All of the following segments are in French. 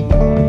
you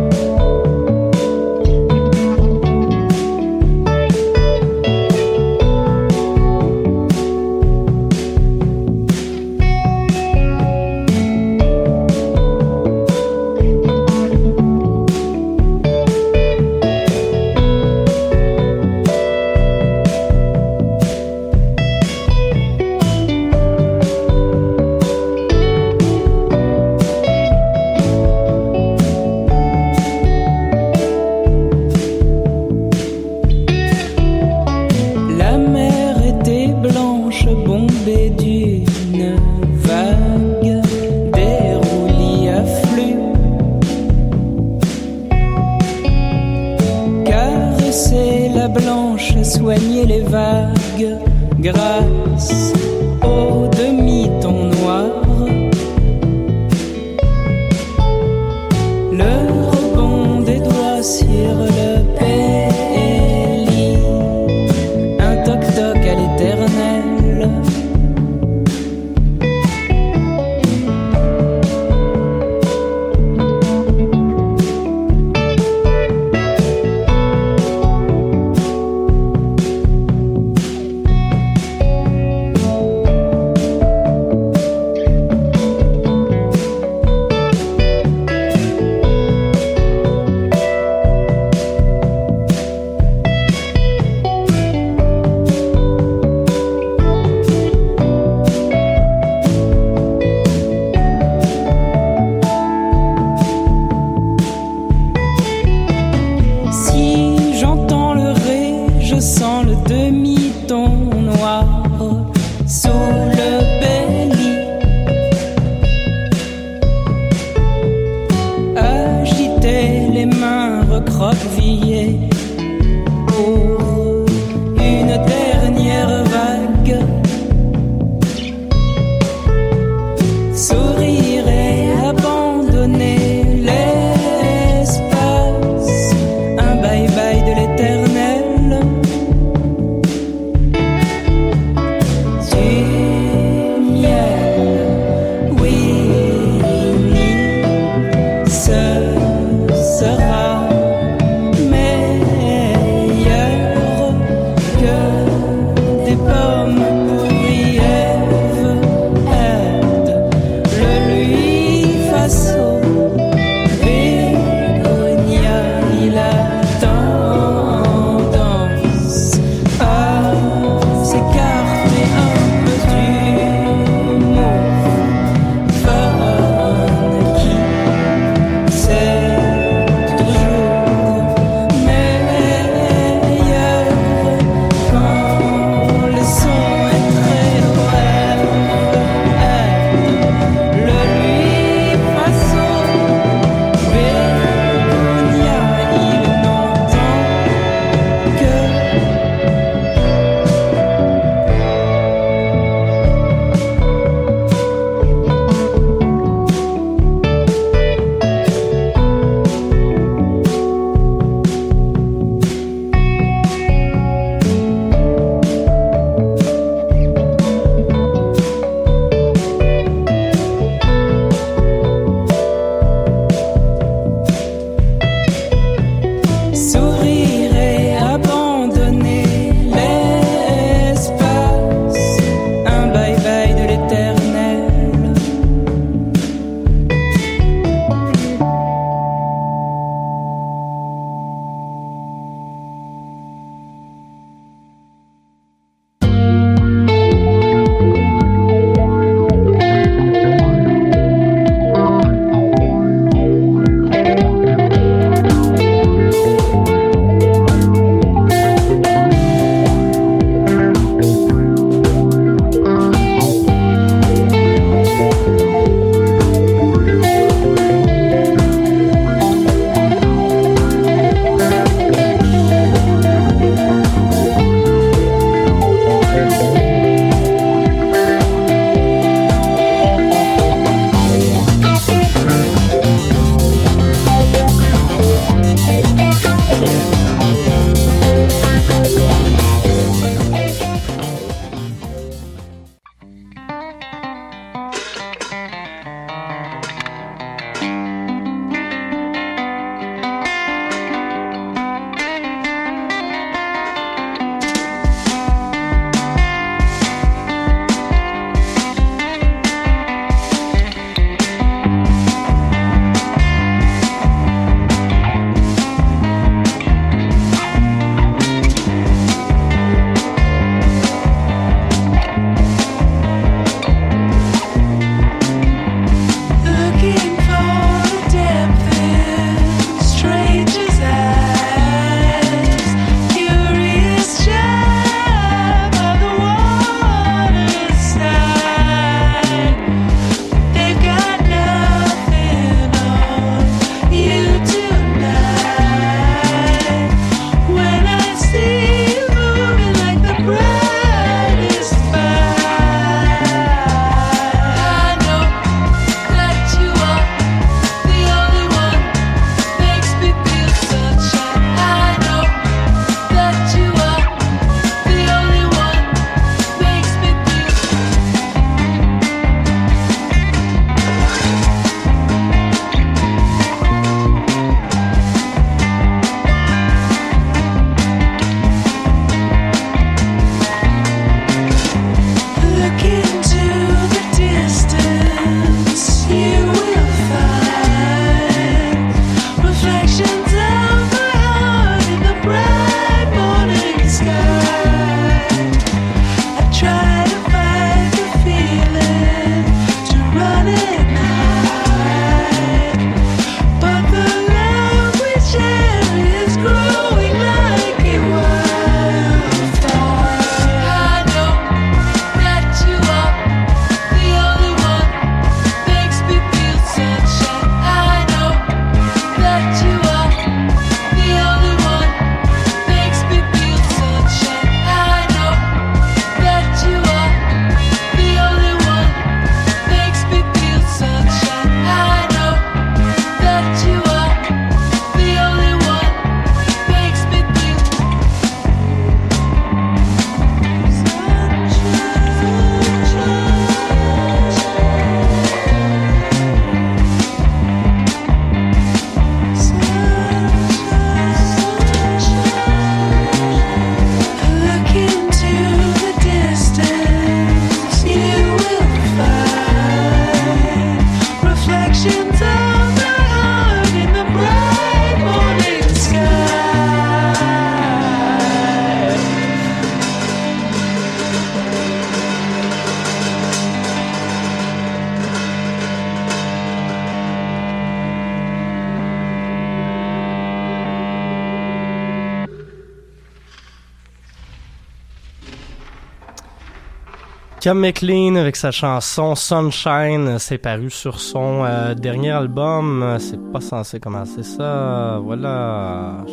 Cam McLean avec sa chanson Sunshine, c'est paru sur son euh, dernier album. C'est pas censé commencer ça. Voilà.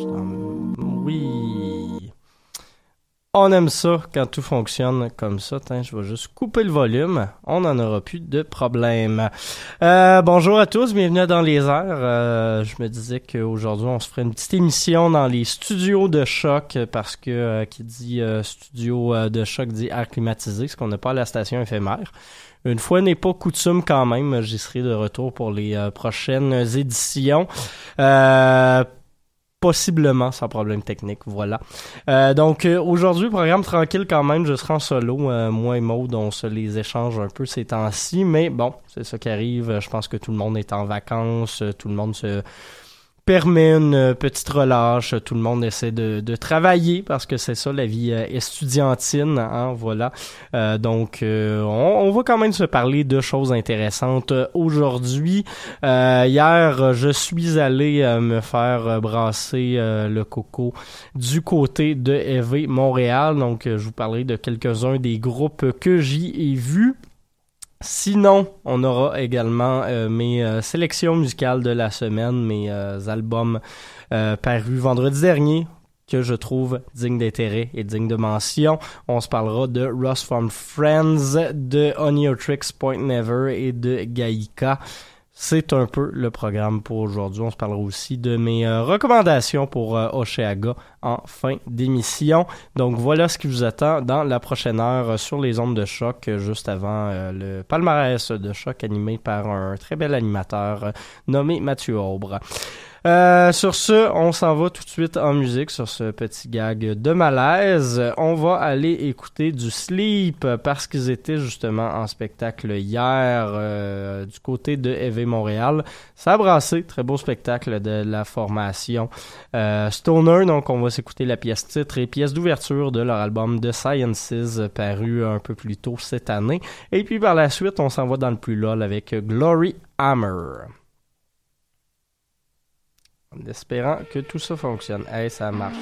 On aime ça quand tout fonctionne comme ça. Tiens, je vais juste couper le volume. On n'en aura plus de problème. Euh, bonjour à tous, bienvenue Dans les airs. Euh, je me disais qu'aujourd'hui, on se ferait une petite émission dans les studios de choc parce que euh, qui dit studio de choc dit air climatisé, ce qu'on n'a pas à la station éphémère. Une fois n'est pas coutume quand même, j'y serai de retour pour les prochaines éditions. Euh, possiblement sans problème technique, voilà. Euh, donc euh, aujourd'hui, programme tranquille quand même, je serai en solo, euh, moi et Maud, on se les échange un peu ces temps-ci, mais bon, c'est ça qui arrive, je pense que tout le monde est en vacances, tout le monde se permet une euh, petite relâche. Tout le monde essaie de, travailler parce que c'est ça la vie euh, estudiantine, hein, voilà. Euh, donc, on, va quand même se parler de choses intéressantes aujourd'hui. hier, je suis allé me faire brasser le coco du côté de EV Montréal. Donc, je vous parlerai de quelques-uns des groupes que j'y ai vus. Sinon, on aura également euh, mes euh, sélections musicales de la semaine, mes euh, albums parus vendredi dernier que je trouve dignes d'intérêt et dignes de mention. On se parlera de Ross from Friends, de Tricks Point Never et de Gaïka. C'est un peu le programme pour aujourd'hui. On se parlera aussi de mes euh, recommandations pour euh, en fin d'émission. Donc voilà ce qui vous attend dans la prochaine heure sur les ondes de choc, euh, juste avant euh, le palmarès de choc animé par un très bel animateur nommé Mathieu Aubre. Euh, sur ce, on s'en va tout de suite en musique sur ce petit gag de malaise. On va aller écouter du Sleep parce qu'ils étaient justement en spectacle hier euh, du côté de EV Montréal. Ça a brassé, très beau spectacle de la formation euh, Stoner. Donc on va s'écouter la pièce titre et pièce d'ouverture de leur album The Sciences paru un peu plus tôt cette année. Et puis par la suite, on s'en va dans le plus lol avec Glory Hammer en espérant que tout ça fonctionne. Hey, ça marche,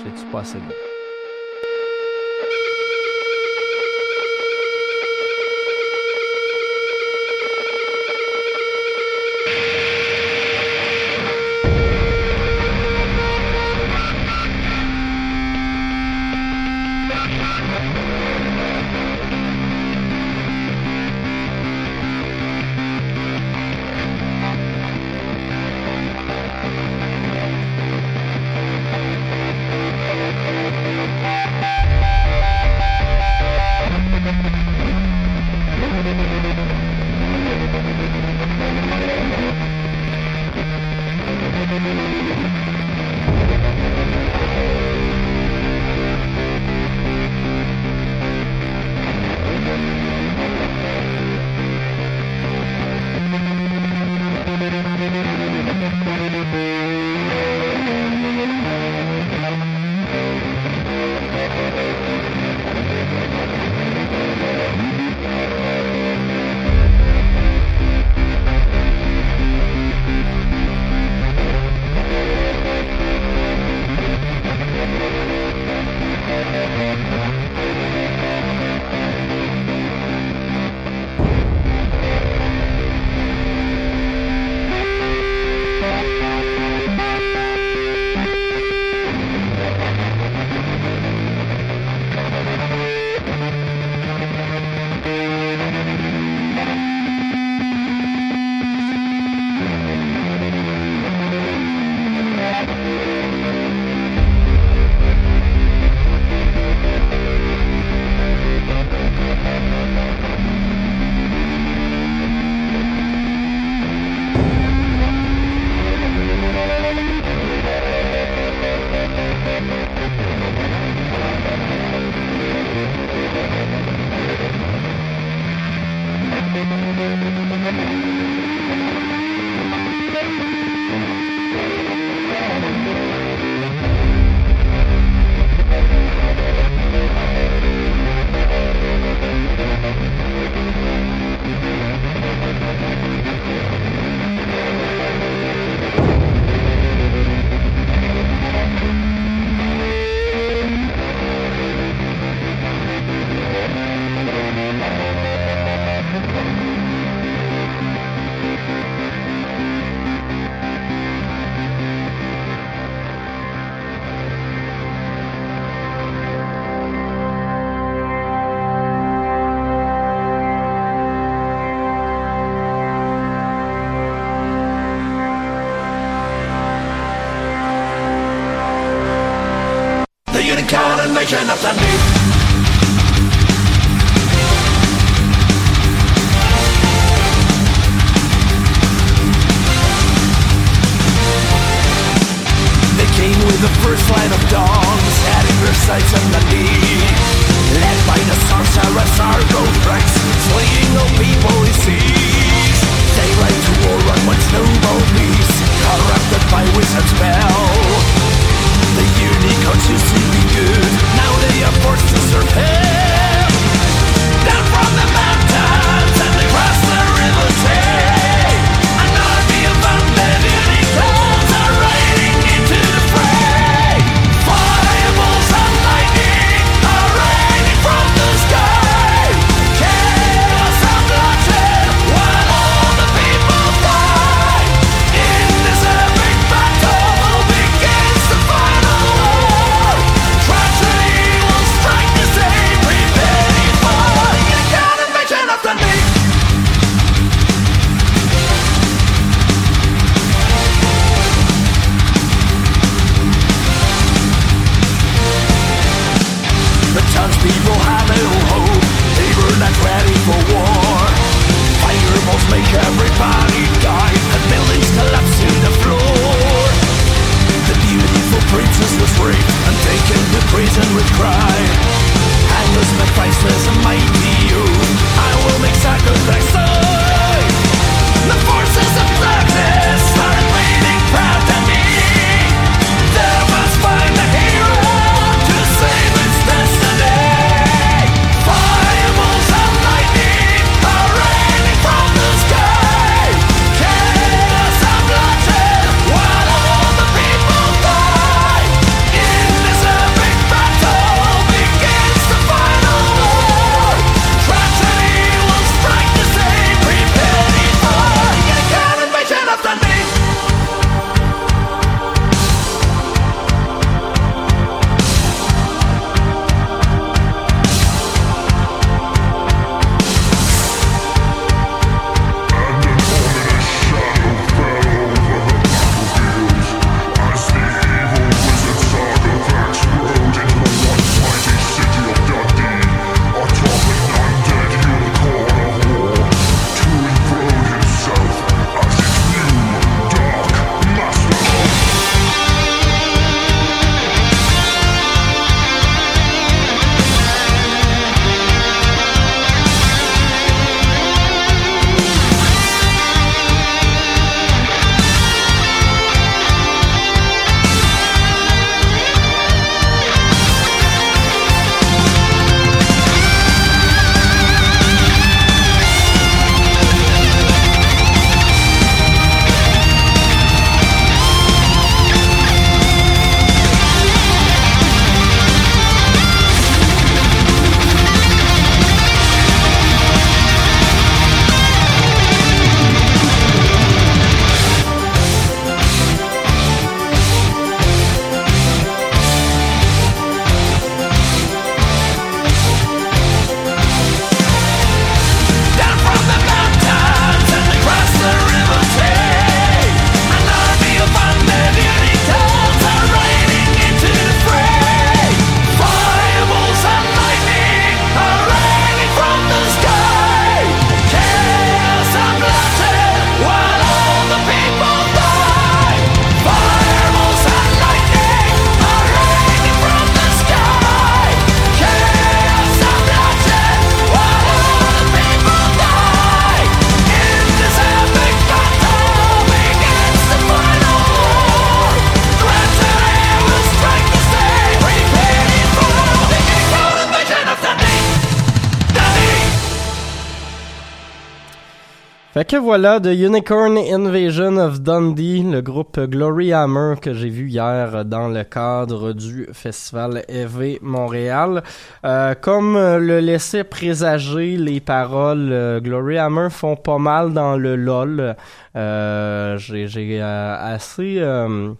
Fait que voilà, The Unicorn Invasion of Dundee, le groupe Glory Hammer que j'ai vu hier dans le cadre du festival EV Montréal. Euh, comme euh, le laissait présager les paroles, euh, Glory Hammer font pas mal dans le LOL. Euh, j'ai euh, assez... Euh,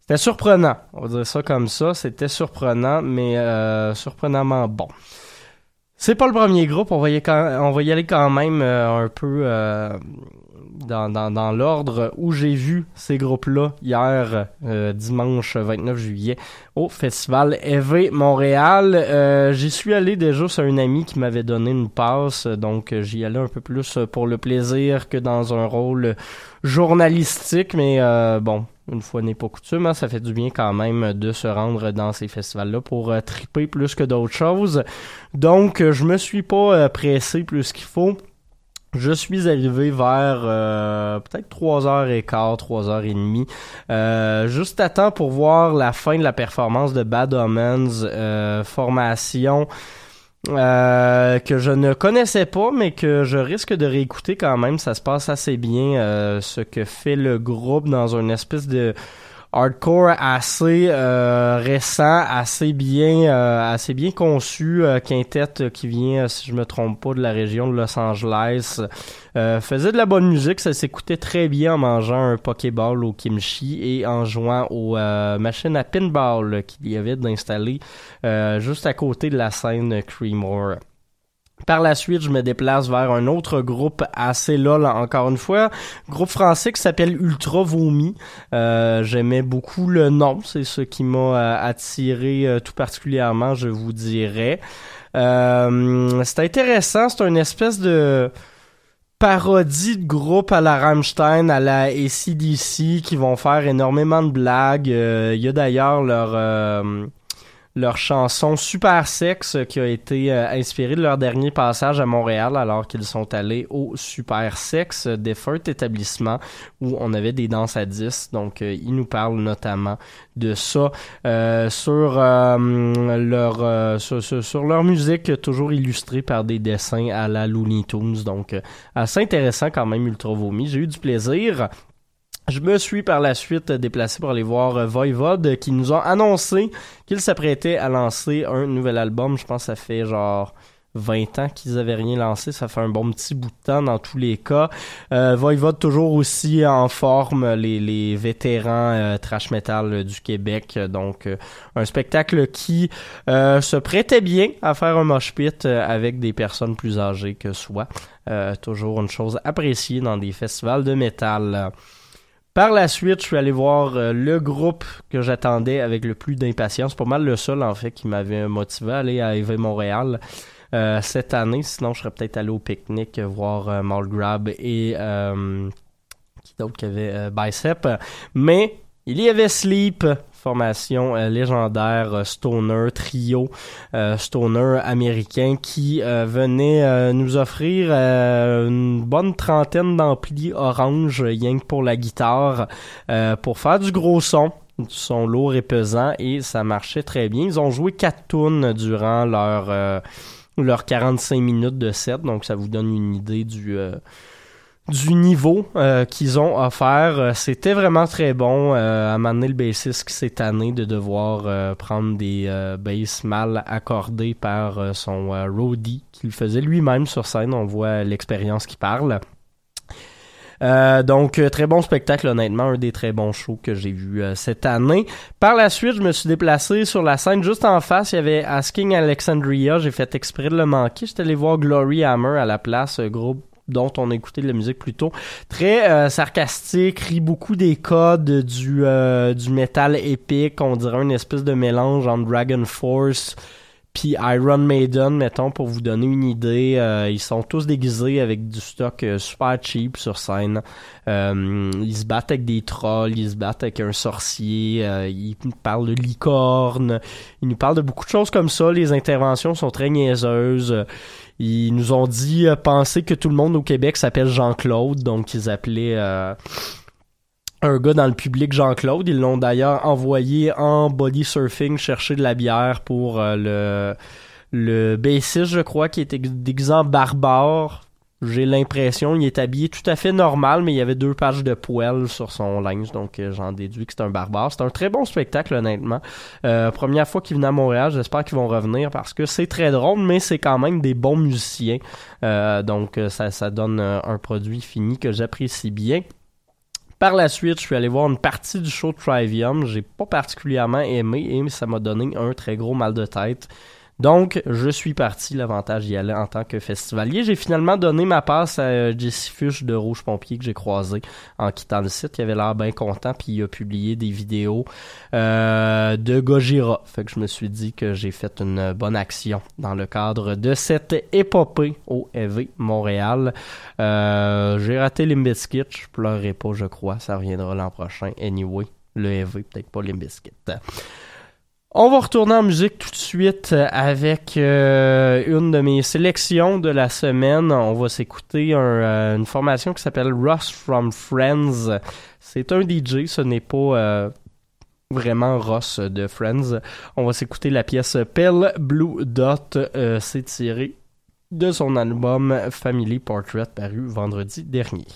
c'était surprenant, on va dire ça comme ça, c'était surprenant, mais surprenamment bon. C'est pas le premier groupe, on va y, aller quand même euh, un peu euh, dans, l'ordre où j'ai vu ces groupes-là hier, euh, dimanche 29 juillet, au Festival EV Montréal. Euh, j'y suis allé déjà, sur un ami qui m'avait donné une passe, donc j'y allais un peu plus pour le plaisir que dans un rôle journalistique, mais bon, une fois n'est pas coutume, hein, ça fait du bien quand même de se rendre dans ces festivals-là pour triper plus que d'autres choses. Donc, je me suis pas pressé plus qu'il faut. Je suis arrivé vers euh, peut-être 3h15, 3h30, euh, juste à temps pour voir la fin de la performance de Bad Omens, euh, formation euh, que je ne connaissais pas, mais que je risque de réécouter quand même. Ça se passe assez bien, ce que fait le groupe dans une espèce de hardcore assez euh, récent, assez bien, euh, assez bien conçu, euh, quintette qui vient, si je me trompe pas, de la région de Los Angeles. faisait de la bonne musique, ça s'écoutait très bien en mangeant un pokéball au kimchi et en jouant aux machines à pinball qu'il y avait d'installer juste à côté de la scène Creemore. Par la suite, je me déplace vers un autre groupe assez lol encore une fois, groupe français qui s'appelle Ultra Vomi. Euh, J'aimais beaucoup le nom, c'est ce qui m'a euh, attiré euh, tout particulièrement, je vous dirais. Euh, c'est intéressant, c'est une espèce de parodie de groupe à la Rammstein, à la ACDC, qui vont faire énormément de blagues. Il y a d'ailleurs leur leur chanson Super Sex qui a été euh, inspirée de leur dernier passage à Montréal alors qu'ils sont allés au Super Sex, défunt établissement où on avait des danses à 10. Donc, euh, ils nous parlent notamment de ça euh, sur, leur, sur, sur, leur musique toujours illustrée par des dessins à la Looney Tunes. Donc, assez intéressant quand même, Ultra Vomi. J'ai eu du plaisir. Je me suis par la suite déplacé pour aller voir euh, Voivod qui nous ont annoncé qu'ils s'apprêtaient à lancer un nouvel album. Je pense que ça fait genre 20 ans qu'ils avaient rien lancé. Ça fait un bon petit bout de temps dans tous les cas. Euh, Voivod toujours aussi en forme, les, les vétérans euh, trash metal du Québec. Donc euh, un spectacle qui se prêtait bien à faire un mosh pit avec des personnes plus âgées que soi. toujours une chose appréciée dans des festivals de métal. Par la suite, je suis allé voir euh, le groupe que j'attendais avec le plus d'impatience. Pas mal le seul, en fait, qui m'avait motivé à aller à EV Montréal euh, cette année. Sinon, je serais peut-être allé au pique-nique voir euh, Malgrab et qui d'autre qui avait Bicep. Mais il y avait Sleep, formation euh, légendaire euh, stoner trio euh, stoner américain qui venait nous offrir une bonne trentaine d'amplis orange rien que pour la guitare pour faire du gros son. Du son lourd et pesant et ça marchait très bien. Ils ont joué quatre tunes durant leur leur 45 minutes de set donc ça vous donne une idée du du niveau euh, qu'ils ont offert. Euh, c'était vraiment très bon. Euh, à m'amener le bassiste qui s'est tanné de devoir prendre des basses mal accordées par son roadie qu'il faisait lui-même sur scène. On voit l'expérience qui parle. donc très bon spectacle honnêtement, un des très bons shows que j'ai vu cette année. Par la suite, je me suis déplacé sur la scène juste en face, il y avait Asking Alexandria, j'ai fait exprès de le manquer, j'étais allé voir Glory Hammer à la place, groupe dont on a écouté de la musique plus tôt. Très euh, sarcastique, rit beaucoup des codes du, euh, du métal épique. On dirait une espèce de mélange entre Dragon Force puis Iron Maiden, mettons, pour vous donner une idée. Euh, ils sont tous déguisés avec du stock super cheap sur scène. ils se battent avec des trolls, ils se battent avec un sorcier, ils nous parlent de licorne, ils nous parlent de beaucoup de choses comme ça. Les interventions sont très niaiseuses. Ils nous ont dit euh, penser que tout le monde au Québec s'appelle Jean-Claude, donc ils appelaient euh, un gars dans le public Jean-Claude. Ils l'ont d'ailleurs envoyé en body surfing chercher de la bière pour euh, le le bassiste, je crois, qui était d'exemple barbare j'ai l'impression, il est habillé tout à fait normal, mais il y avait deux pages de poêle sur son linge, donc euh, j'en déduis que c'est un barbare. C'est un très bon spectacle, honnêtement. Euh, première fois qu'il vient à Montréal, j'espère qu'ils vont revenir parce que c'est très drôle, mais c'est quand même des bons musiciens. Euh, donc ça, ça donne un produit fini que j'apprécie bien. Par la suite, je suis allé voir une partie du show Trivium. J'ai pas particulièrement aimé et ça m'a donné un très gros mal de tête Donc, je suis parti, l'avantage d'y aller en tant que festivalier. J'ai finalement donné ma passe à euh, Jesse Fuchs de Rouge Pompier que j'ai croisé en quittant le site. Il avait l'air bien content, puis il a publié des vidéos euh, de Gojira. Fait que je me suis dit que j'ai fait une bonne action dans le cadre de cette épopée au EV Montréal. Euh, j'ai raté Limbiskit, je pleurerai pas, je crois. Ça reviendra l'an prochain. Anyway, le EV, peut-être pas Limbiskit. On va retourner en musique tout de suite avec euh, une de mes sélections de la semaine. On va s'écouter euh, une formation qui s'appelle Ross from Friends. C'est un DJ, ce n'est pas euh, vraiment Ross de Friends. On va s'écouter la pièce Pale Blue Dot. C'est tiré de son album Family Portrait paru vendredi dernier.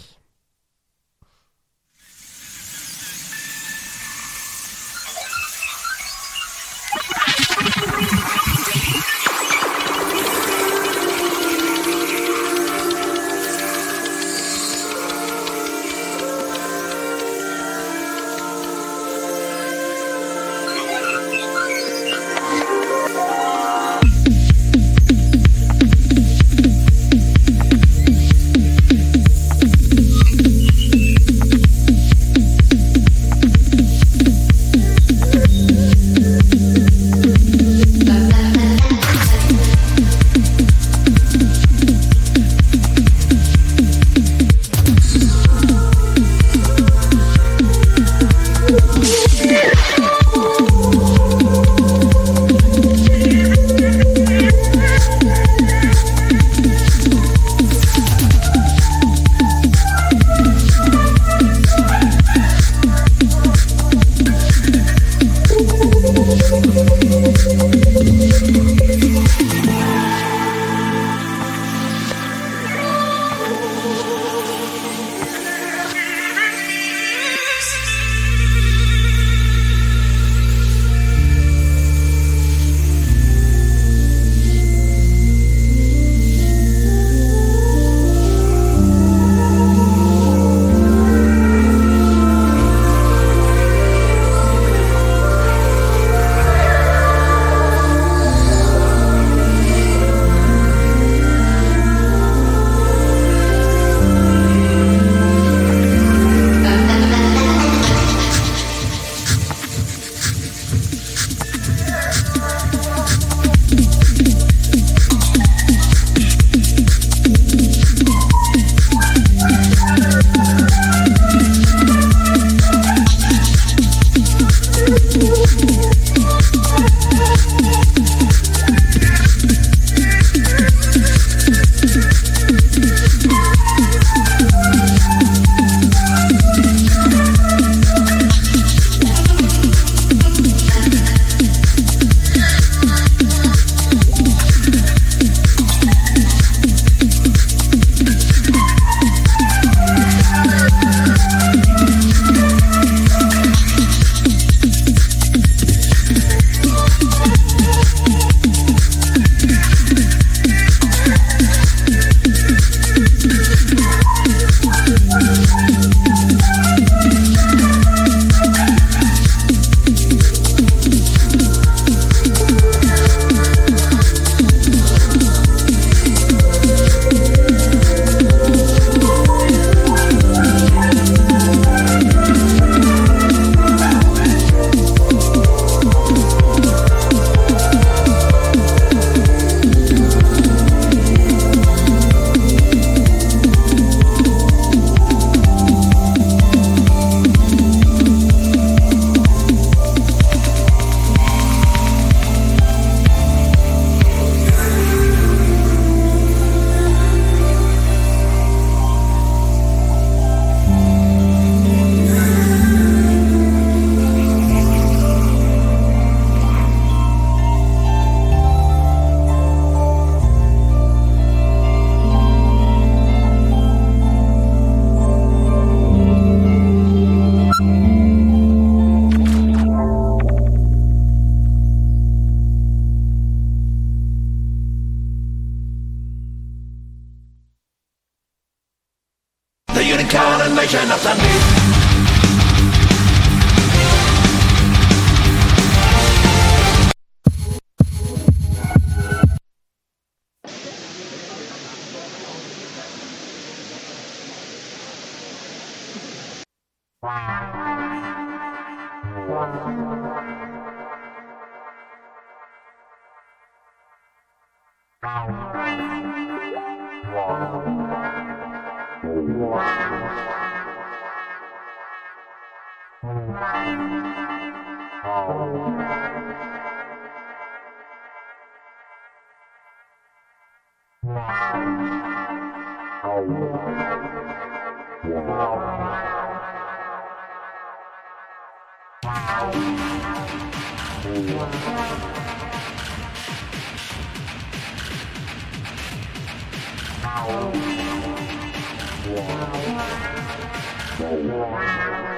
Oh, wow.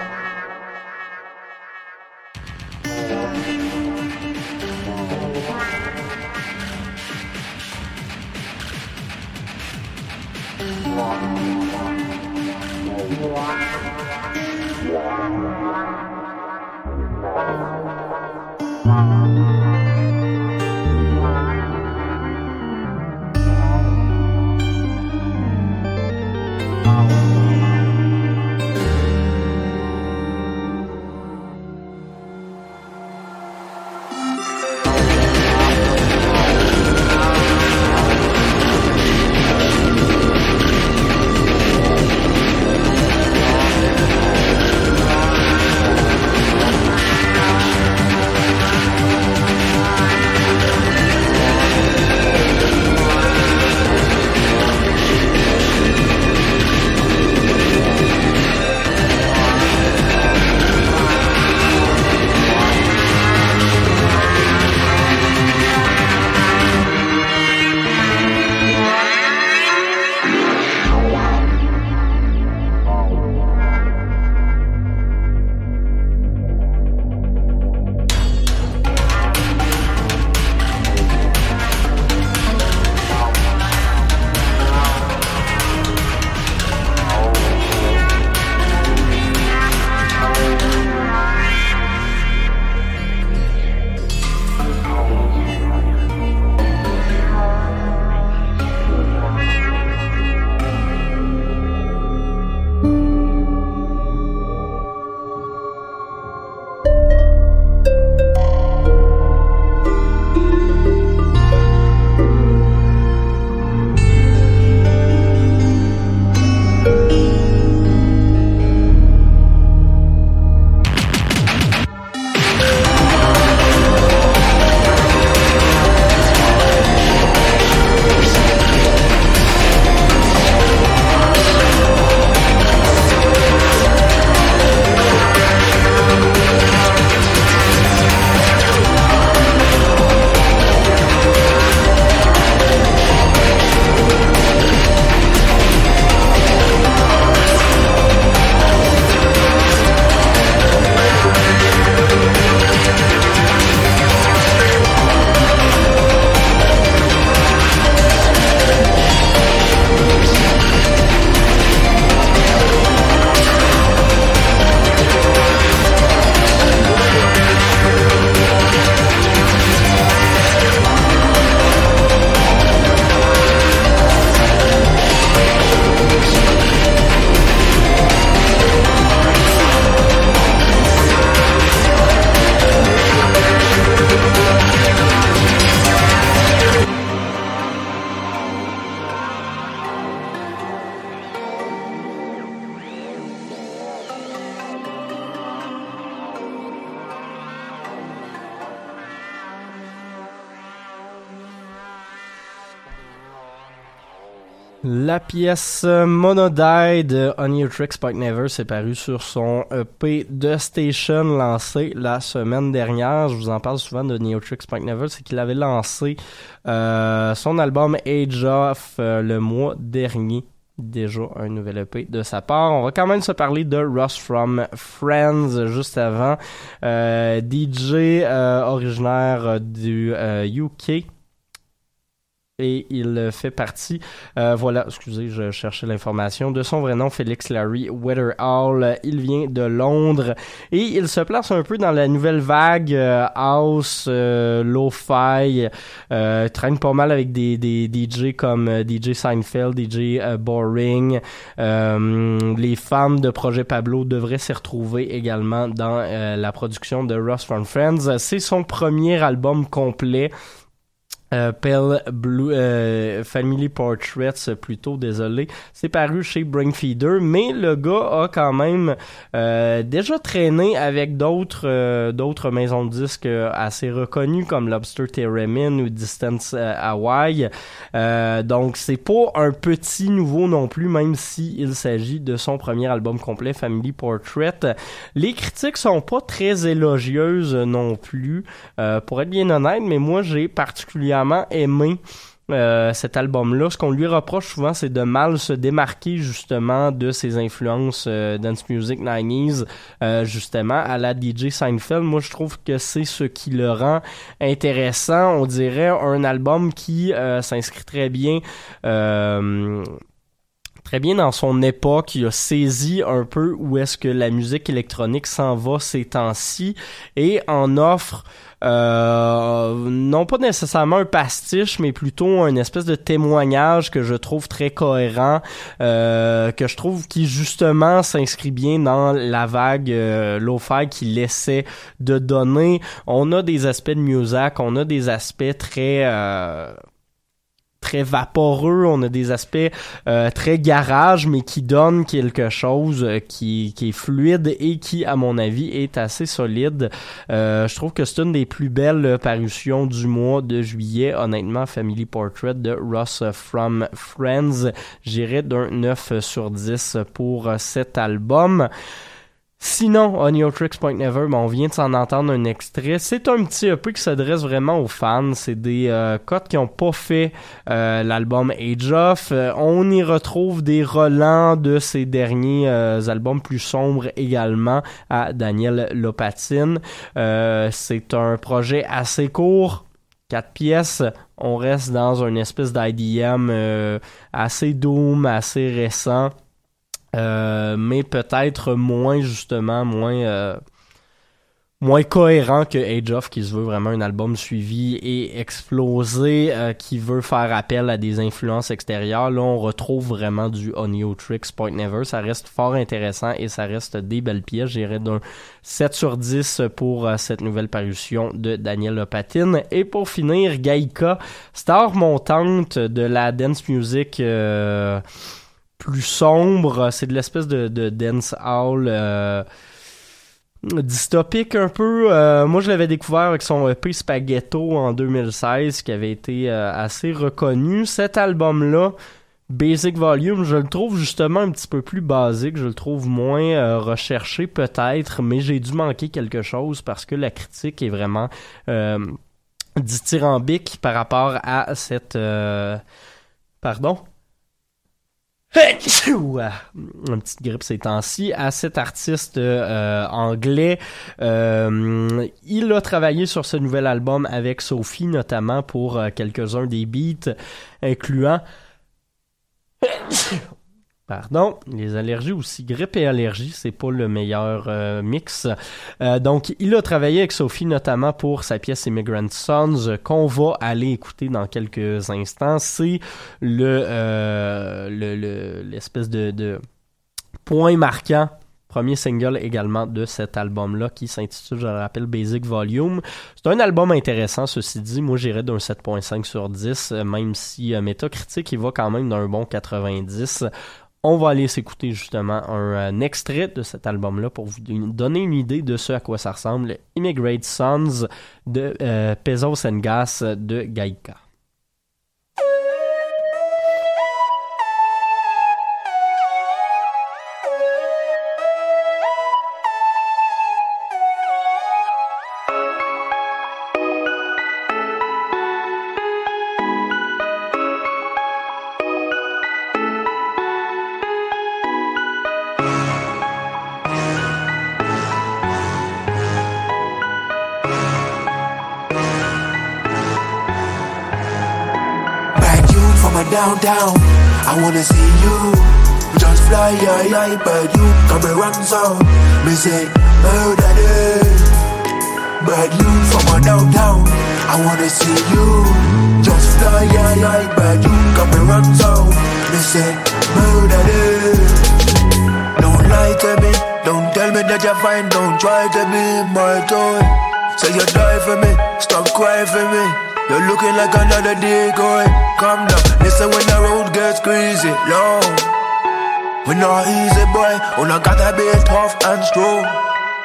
Pièce Monodie de On Your Tricks Never s'est parue sur son EP The Station lancé la semaine dernière. Je vous en parle souvent de Neotrix Spike Never, c'est qu'il avait lancé euh, son album Age of euh, le mois dernier. Déjà un nouvel EP de sa part. On va quand même se parler de Ross from Friends juste avant. Euh, DJ originaire du UK et il fait partie, euh, voilà, excusez, je cherchais l'information, de son vrai nom, Félix Larry Weatherall. Il vient de Londres et il se place un peu dans la nouvelle vague euh, house, euh, lo-fi, euh, traîne pas mal avec des, des DJ comme DJ Seinfeld, DJ Boring. Les fans de Projet Pablo devraient s'y retrouver également dans la production de Ross from Friends. C'est son premier album complet. Euh, Pale Blue euh, Family Portraits plutôt désolé. C'est paru chez Brainfeeder mais le gars a quand même euh, déjà traîné avec d'autres euh, d'autres maisons de disques assez reconnues comme Lobster Theremin ou Distance euh, Hawaii. Euh, donc c'est pas un petit nouveau non plus même si il s'agit de son premier album complet Family Portrait les critiques sont pas très élogieuses non plus euh, pour être bien honnête mais moi j'ai particulièrement aimé euh, cet album-là. Ce qu'on lui reproche souvent, c'est de mal se démarquer justement de ses influences euh, dance music 90s, euh, justement à la DJ Seinfeld. Moi, je trouve que c'est ce qui le rend intéressant. On dirait un album qui s'inscrit très bien. Très bien dans son époque, il a saisi un peu où est-ce que la musique électronique s'en va ces temps-ci et en offre euh, non pas nécessairement un pastiche, mais plutôt un espèce de témoignage que je trouve très cohérent, euh, que je trouve qui justement s'inscrit bien dans la vague euh, lo-fi qu'il essaie de donner. On a des aspects de music, on a des aspects très euh, très vaporeux, on a des aspects euh, très garage, mais qui donnent quelque chose euh, qui, est fluide et qui, à mon avis, est assez solide. Euh, je trouve que c'est une des plus belles parutions du mois de juillet, honnêtement, Family Portrait de Ross from Friends. J'irai d'un 9 sur 10 pour cet album. Sinon, On Your Tricks Point Never, ben, on vient de s'en entendre un extrait. C'est un petit EP qui s'adresse vraiment aux fans. C'est des euh, qui n'ont pas fait euh, l'album Age of. Euh, on y retrouve des relents de ces derniers euh, albums plus sombres également à Daniel Lopatine. Euh, c'est un projet assez court. Quatre pièces, on reste dans une espèce d'IDM euh, assez doom, assez récent. Euh, mais peut-être moins justement moins euh, moins cohérent que Age of qui se veut vraiment un album suivi et explosé euh, qui veut faire appel à des influences extérieures. Là on retrouve vraiment du Onio Tricks Point Never. Ça reste fort intéressant et ça reste des belles pièces. J'irais d'un 7 sur 10 pour euh, cette nouvelle parution de Daniel Lopatine et pour finir Gaïka star montante de la dance music euh, plus sombre. C'est de l'espèce de, de dance hall euh, dystopique un peu. Euh, moi, je l'avais découvert avec son EP Spaghetto en 2016, qui avait été euh, assez reconnu. Cet album-là, Basic Volume, je le trouve justement un petit peu plus basique, je le trouve moins euh, recherché peut-être, mais j'ai dû manquer quelque chose parce que la critique est vraiment euh, dithyrambique par rapport à cette... euh, Pardon? Une petite grippe ces temps-ci. À cet artiste euh, anglais. Euh, il a travaillé sur ce nouvel album avec Sophie notamment pour euh, quelques-uns des beats, incluant Pardon, les allergies aussi, grippe et allergie, c'est pas le meilleur euh, mix. Euh, donc, il a travaillé avec Sophie notamment pour sa pièce Immigrant Sons euh, qu'on va aller écouter dans quelques instants. C'est le le- le- l'espèce de, point marquant Premier single également de cet album-là qui s'intitule, je le rappelle, Basic Volume. C'est un album intéressant, ceci dit. Moi, j'irais d'un 7.5 sur 10, euh, même si euh, Metacritic, il va quand même d'un bon 90. On va aller s'écouter justement un, un extrait de cet album-là pour vous donner une idée de ce à quoi ça ressemble. Immigrate Sons de euh, Pesos and Gas de Gaïka. Downtown. I wanna see you. Just fly, yeah, yeah, but you come around so. Me say, murder this. But you from a downtown. I wanna see you. Just fly, yeah, yeah, but you come around so. Me say, murder this. Don't lie to me. Don't tell me that you're fine. Don't try to be my toy. Say you die for me. Stop crying for me. You're looking like another decoy. Calm down. Listen when the road gets crazy. Long. We not easy, boy. Oh, when I gotta be tough and strong.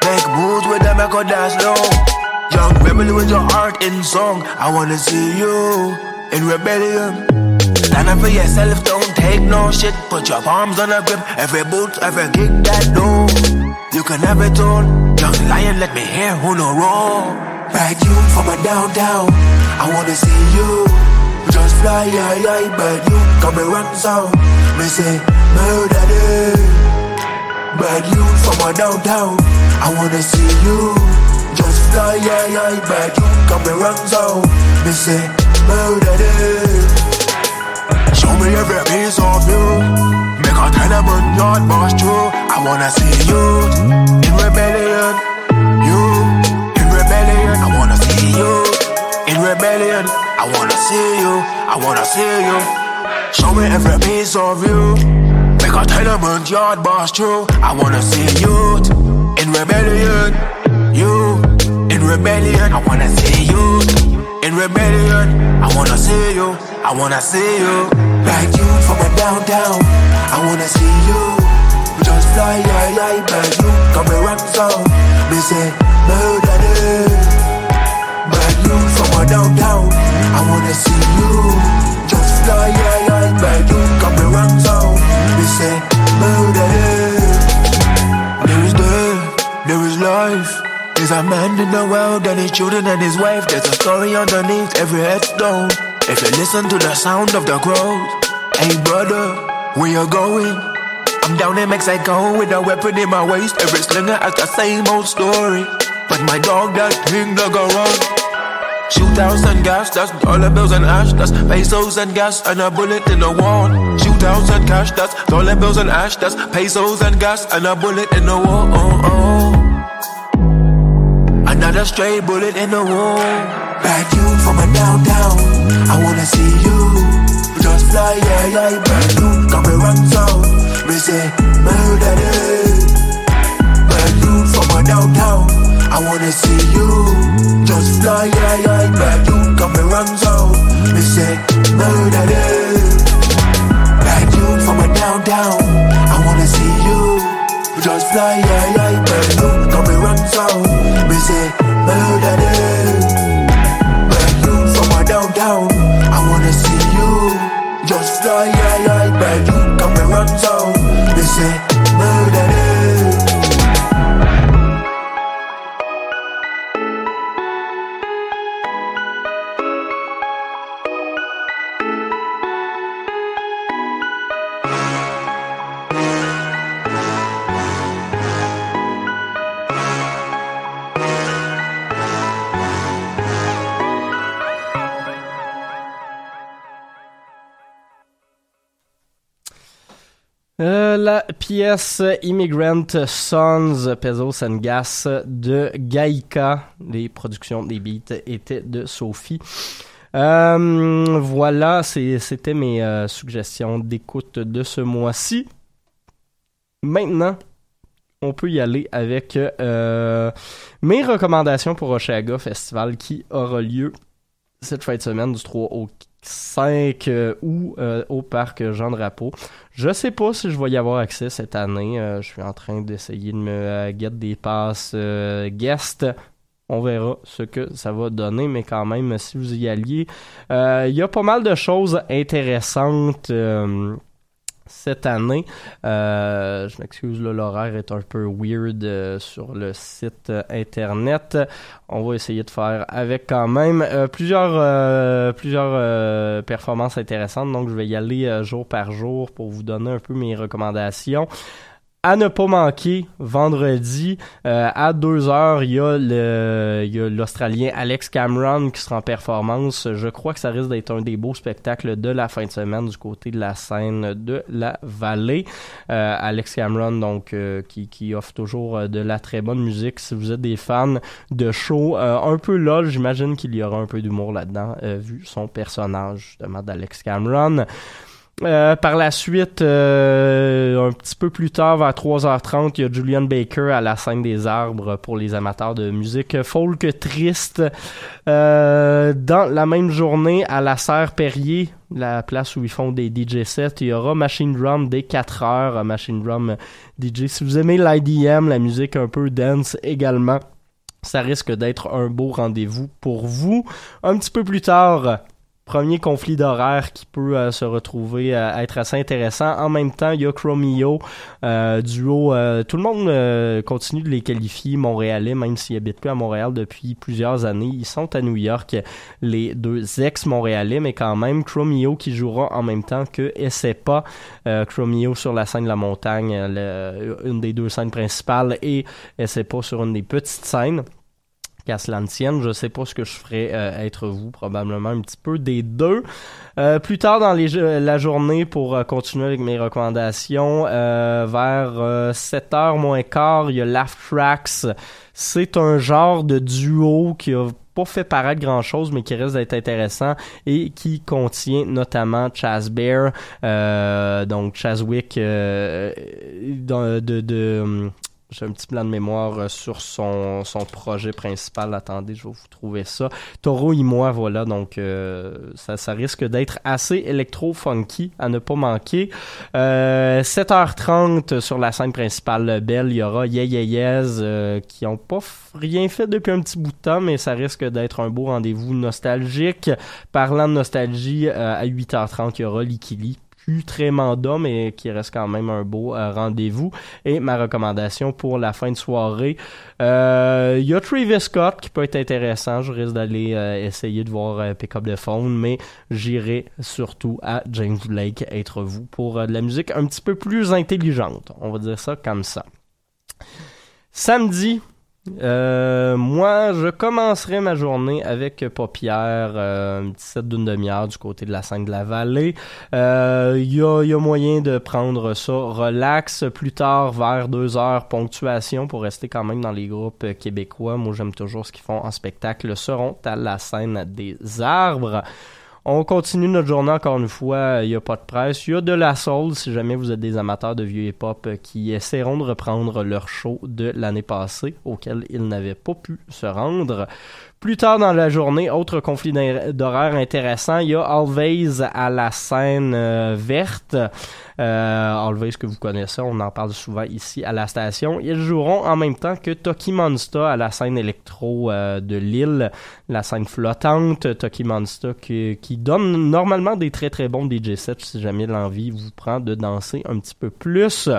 Make moves with them, I could dance low. Young rebel with your heart in song. I wanna see you in rebellion. Stand up for yourself, don't take no shit. Put your palms on a grip. Every boot, every kick that door. You can have it all. Young lion, let me hear who no wrong. Bad you from a downtown. I wanna see you. Just fly, yeah, yeah, but you come around so. Me say, murder this. Bad you from a downtown. I wanna see you. Just fly, yeah, yeah, but you come around so. Me say, murder this. Show me every piece of you. Make a tenement yard boss true. I wanna see you in rebellion. Rebellion. I wanna see you. I wanna see you. Show me every piece of you. Make a tenement yard boss true. I wanna see you in rebellion. You in rebellion. I wanna see you in rebellion. I wanna see you. I wanna see you. Like you from a downtown. I wanna see you. Just fly, yeah, yeah, but you come around so. Me say, murder you from a downtown. I wanna see you. Just fly, yeah, yeah, but you come around so. Me say, murder. There is death, there is life. There's a man in the world and his children and his wife. There's a story underneath every headstone. If you listen to the sound of the crowd, hey brother, where you going? I'm down in Mexico with a weapon in my waist. Every slinger has the same old story. But my dog, that thing that go wrong. Shootouts and gas, that's dollar bills and ash, that's pesos and gas, and a bullet in the wall. Shootouts and cash, that's dollar bills and ash, that's pesos and gas, and a bullet in the wall. Oh, oh. Another stray bullet in the wall. Bad you from a downtown. I wanna see you. Just fly, yeah, yeah, bad you come around so. Me say, murder. Bad you from a downtown. I wanna see you. Just fly, yeah, bad you come around so. Me say, murder. Bad you from a downtown. I wanna see you. Just fly, yeah, bad you come around so. Me say, murder. Bad you from a downtown. I wanna see you. Just fly, yeah, bad you come around so. Me say, murder la pièce Immigrant Sons, Pesos and Gas de Gaïka. Les productions des beats étaient de Sophie. Euh, voilà, c'était mes euh, suggestions d'écoute de ce mois-ci. Maintenant, on peut y aller avec euh, mes recommandations pour Oshaga Festival qui aura lieu cette fin de semaine du 3 au 5 euh, août euh, au parc Jean Drapeau. Je sais pas si je vais y avoir accès cette année. Euh, je suis en train d'essayer de me euh, get des passes euh, guest. On verra ce que ça va donner, mais quand même, si vous y alliez, euh, il y a pas mal de choses intéressantes euh, cette année. Euh, je m'excuse, l'horaire est un peu weird euh, sur le site euh, internet. On va essayer de faire avec quand même euh, plusieurs, plusieurs performances intéressantes. Donc, je vais y aller jour par jour pour vous donner un peu mes recommandations. À ne pas manquer, vendredi, euh, à 2h, il y a l'Australien Alex Cameron qui sera en performance. Je crois que ça risque d'être un des beaux spectacles de la fin de semaine du côté de la scène de la vallée. Euh, Alex Cameron, donc, euh, qui, qui offre toujours euh, de la très bonne musique. Si vous êtes des fans de show euh, un peu lol, j'imagine qu'il y aura un peu d'humour là-dedans, euh, vu son personnage, justement, d'Alex Cameron. Euh, par la suite, euh, un petit peu plus tard, vers 3h30, il y a Julian Baker à la scène des arbres pour les amateurs de musique folk triste. Euh, dans la même journée, à la Serre Perrier, la place où ils font des DJ sets, il y aura Machine Drum dès 4h. Machine Drum DJ. Si vous aimez l'IDM, la musique un peu dance également, ça risque d'être un beau rendez-vous pour vous. Un petit peu plus tard, premier conflit d'horaire qui peut euh, se retrouver à être assez intéressant. En même temps, il y a Chromio, euh, duo. euh, tout le monde euh, continue de les qualifier montréalais, même s'ils habitent plus à Montréal depuis plusieurs années. Ils sont à New York, les deux ex-montréalais, mais quand même, Chromio qui jouera en même temps que Essepa. Euh, Chromio sur la scène de la montagne, une des deux scènes principales, et Essepa sur une des petites scènes qu'à cela ne tienne. Je sais pas ce que je ferais euh, être vous, probablement un petit peu des deux. Euh, plus tard dans les, jo- la journée, pour euh, continuer avec mes recommandations, euh, vers euh, 7h moins quart, il y a Laugh Tracks. C'est un genre de duo qui a pas fait paraître grand chose, mais qui risque d'être intéressant et qui contient notamment Chaz Bear, euh, donc Chazwick euh, de, de, de, hum, j'ai un petit plan de mémoire euh, sur son, son projet principal. Attendez, je vais vous trouver ça. Toro et moi, voilà. Donc, euh, ça, ça risque d'être assez électro-funky à ne pas manquer. Euh, 7h30 sur la scène principale belle, il y aura Yes euh, qui ont pas rien fait depuis un petit bout de temps, mais ça risque d'être un beau rendez-vous nostalgique. Parlant de nostalgie, euh, à 8h30, il y aura Likili très mandat, mais qui reste quand même un beau euh, rendez-vous. Et ma recommandation pour la fin de soirée, euh, il y a Travis Scott qui peut être intéressant. Je risque d'aller euh, essayer de voir Pick Up the Phone, mais j'irai surtout à James Blake être vous pour de la musique un petit peu plus intelligente. On va dire ça comme ça. Samedi, euh, moi, je commencerai ma journée avec Paupière, euh, un petit set d'une demi-heure du côté de la scène de la vallée. Euh, Il y, a, y a moyen de prendre ça relax. Plus tard, vers deux heures, ponctuation pour rester quand même dans les groupes euh, québécois. Moi, j'aime toujours ce qu'ils font en spectacle. Seront à la scène des arbres. On continue notre journée encore une fois. Il n'y a pas de presse. Il y a de la soul si jamais vous êtes des amateurs de vieux hip-hop euh, qui essaieront de reprendre leur show de l'année passée auquel ils n'avaient pas pu se rendre. Plus tard dans la journée, autre conflit d'hor- d'horaire intéressant, il y a Always à la scène euh, verte. Euh, Always que vous connaissez, on en parle souvent ici à la station. Ils joueront en même temps que Toki Monsta à la scène électro euh, de Lille, la scène flottante. Toki Monsta qui, qui donne normalement des très très bons DJ sets si jamais l'envie vous prend de danser un petit peu plus.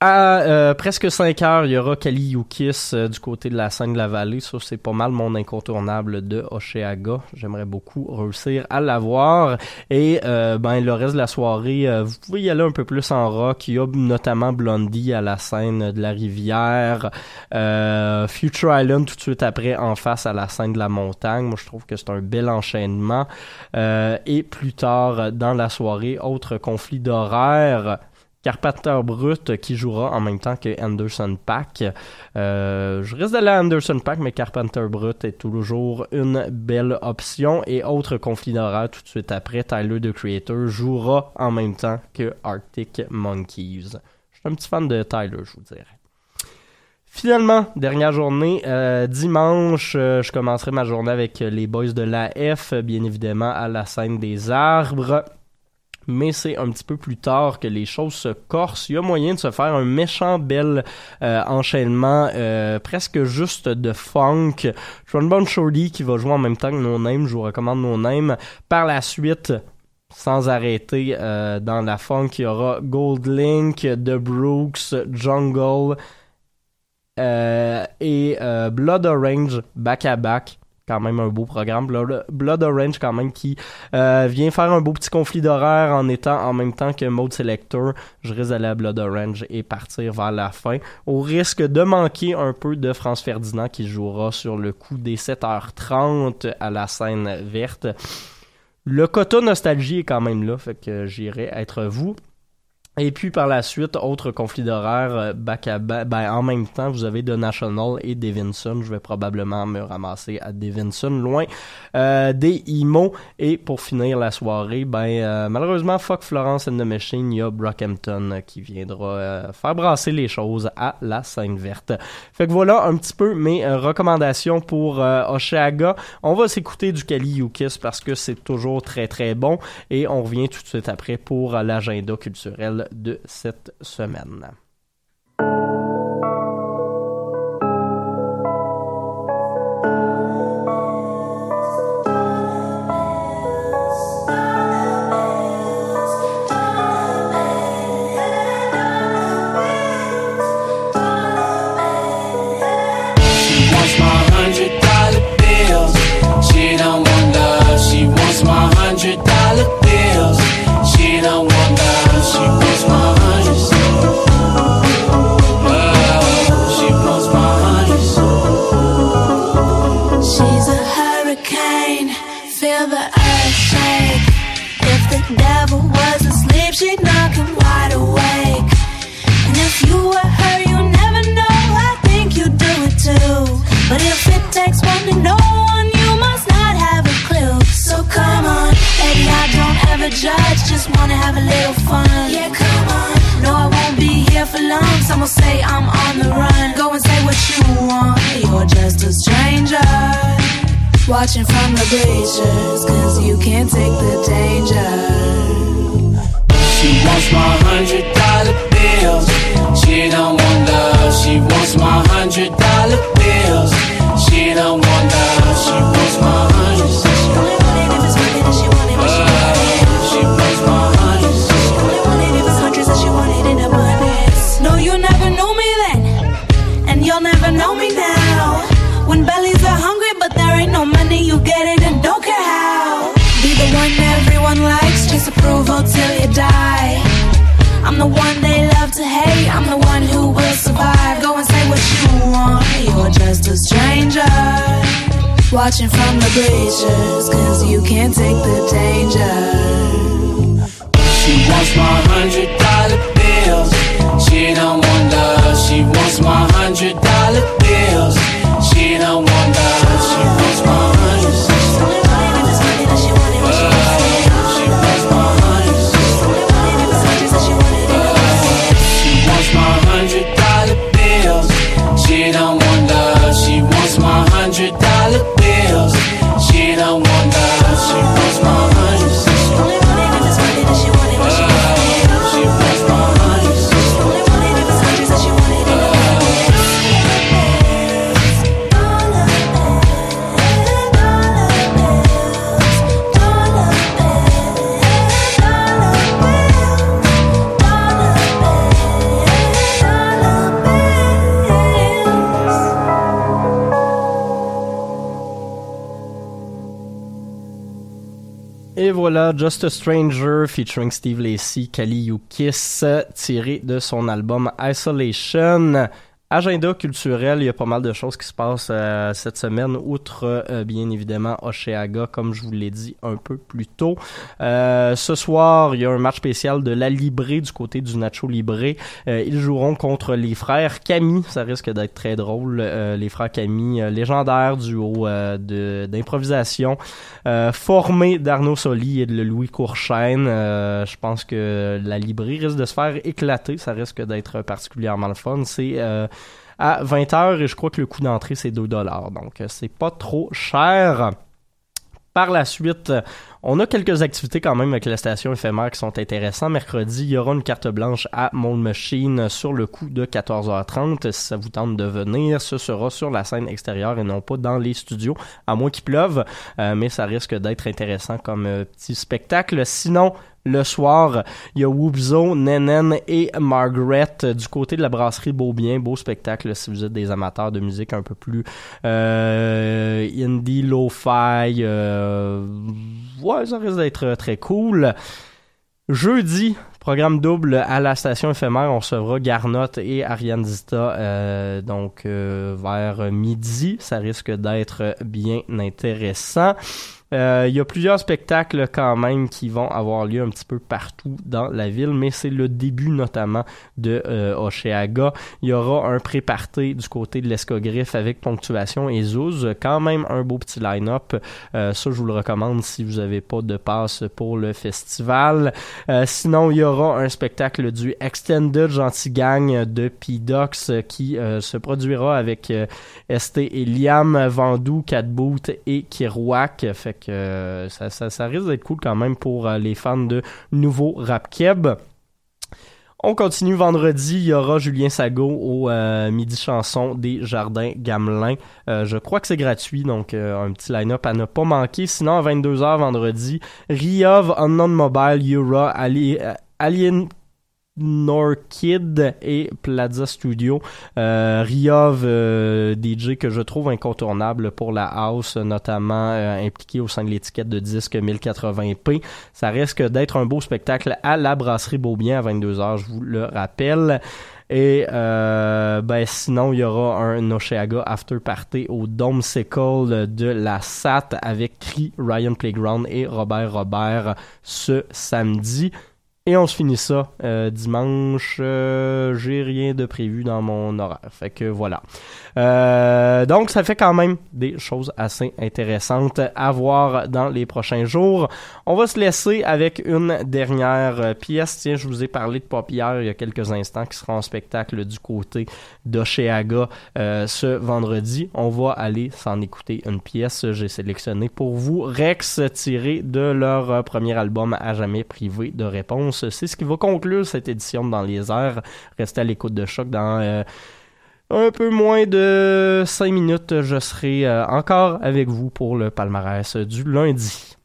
À euh, presque 5 heures, il y aura Kali Yukis euh, du côté de la scène de la vallée. Ça, c'est pas mal mon incontournable de Oshéaga. J'aimerais beaucoup réussir à l'avoir. Et euh, ben le reste de la soirée, euh, vous pouvez y aller un peu plus en rock. Il y a notamment Blondie à la scène de la rivière. Future Island tout de suite après en face à la scène de la montagne. Moi, je trouve que c'est un bel enchaînement. Et plus tard dans la soirée, autre conflit d'horaire. Carpenter Brut qui jouera en même temps que Anderson Pack. Euh, je risque d'aller à Anderson Pack, mais Carpenter Brut est toujours une belle option. Et autre conflit d'horaire tout de suite après, Tyler the Creator jouera en même temps que Arctic Monkeys. Je suis un petit fan de Tyler, je vous dirais. Finalement, dernière journée, euh, dimanche, euh, je commencerai ma journée avec les boys de la F, bien évidemment à la scène des arbres mais c'est un petit peu plus tard que les choses se corsent. Il y a moyen de se faire un méchant bel euh, enchaînement, euh, presque juste de funk. Trombone Shorty qui va jouer en même temps que No Name, je vous recommande No Name. Par la suite, sans arrêter euh, dans la funk, il y aura Gold Link, The Brooks, Jungle et Blood Orange back à back. Quand même un beau programme. Blood, Orange quand même qui euh, vient faire un beau petit conflit d'horaire en étant en même temps que Mode Selector. Je risque d'aller à Blood Orange et partir vers la fin au risque de manquer un peu de France Ferdinand qui jouera sur le coup des 7h30 à la scène verte. Le quota nostalgie est quand même là, fait que j'irai être vous. Et puis par la suite, autre conflit d'horaire, euh, ben, en même temps, vous avez The National et Davidson. Je vais probablement me ramasser à Davidson, loin euh, des IMO. Et pour finir la soirée, ben euh, malheureusement, fuck Florence and the Machine, il y a Brockhampton qui viendra faire brasser les choses à la scène verte. Fait que voilà un petit peu mes recommandations pour Oshaga. On va s'écouter du Kali Yukis parce que c'est toujours très très bon. Et on revient tout de suite après pour l'agenda culturel de cette semaine. she'd knock him wide awake. And if you were her, you never know. I think you'd do it too. But if it takes one to know one, you must not have a clue. So come on, baby, I don't ever judge. Just wanna have a little fun. Yeah, come on. No, I won't be here for long. Someone say I'm on the run. Go and say what you want. You're just a stranger. Watching from the bleachers, cause you can't take the danger. She wants my hundred dollar bills. She don't want love. She wants my hundred dollar bills. Watching from the bleachers, cause you can't take the danger. She wants my hundred dollar Just a Stranger featuring Steve Lacey, Kali Yukis, tiré de son album Isolation. Agenda culturel, il y a pas mal de choses qui se passent euh, cette semaine, outre euh, bien évidemment Oceaga, comme je vous l'ai dit un peu plus tôt. Euh, ce soir, il y a un match spécial de la Libré du côté du Nacho Libré. ils joueront contre les frères Camille, ça risque d'être très drôle. les frères Camille, légendaire duo de d'improvisation, formé d'Arnaud Soli et de Louis Courchaine. je pense que la Libré risque de se faire éclater, ça risque d'être particulièrement le fun. C'est à 20h et je crois que le coût d'entrée c'est 2 dollars. Donc euh, c'est pas trop cher. Par la suite, On a quelques activités quand même avec la station éphémère qui sont intéressantes. Mercredi, il y aura une carte blanche à Mold Machine sur le coup de 14h30. Si ça vous tente de venir, ce sera sur la scène extérieure et non pas dans les studios, à moins qu'il pleuve. Euh, mais ça risque d'être intéressant comme euh, petit spectacle. Sinon, le soir, il y a Woobzo, Nenen et Margaret euh, du côté de la brasserie Beaubien. Beau spectacle si vous êtes des amateurs de musique un peu plus indie, lo-fi. Ouais, ça risque d'être très cool. Jeudi, programme double à la station éphémère, on recevra Garnotte et Ariane Zita euh, donc euh, vers midi. Ça risque d'être bien intéressant. Euh, Il y a plusieurs spectacles quand même qui vont avoir lieu un petit peu partout dans la ville, mais c'est le début notamment de euh, Oceaga. Il y aura un pré-party du côté de l'Escogriffe avec Ponctuation et Zouz. Quand même un beau petit line-up. Euh, ça, je vous le recommande si vous n'avez pas de passe pour le festival. Sinon, il y aura un spectacle du Extended Gentil Gang de P-Dox qui euh, se produira avec euh, ST et Liam, Vandou, Catboot et Kirouac. Euh, ça, risque d'être cool quand même pour euh, les fans de nouveau rap keb. On continue vendredi, il y aura Julien Sago au euh, Midi Chanson des Jardins Gamelin. Je crois que c'est gratuit, donc un petit line-up à ne pas manquer. Sinon, à 22h vendredi, Riov, Unknown Mobile, Yura, Ali, Alien Norkid et Plaza Studio. Euh, Riov, euh, DJ que je trouve incontournable pour la house, notamment euh, impliqué au sein de l'étiquette de disque 1080p. Ça risque d'être un beau spectacle à la brasserie Beaubien à 22h, je vous le rappelle. Et euh, ben sinon, il y aura un Oceaga After Party au Dome Sickle de la SAT avec Cree, Ryan Playground et Robert Robert ce samedi. Et on se finit ça euh, dimanche. Euh, J'ai rien de prévu dans mon horaire. Fait que voilà. Euh, donc, ça fait quand même des choses assez intéressantes à voir dans les prochains jours. On va se laisser avec une dernière pièce. Tiens, je vous ai parlé de Paupière il y a quelques instants qui sera en spectacle du côté d'Oceaga ce vendredi. On va aller s'en écouter une pièce. J'ai sélectionné pour vous Rex tiré de leur premier album à jamais privé de réponse. C'est ce qui va conclure cette édition Dans les airs. Restez à l'écoute de choc dans euh, un peu moins de 5 minutes. Je serai euh, encore avec vous pour le palmarès du lundi.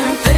other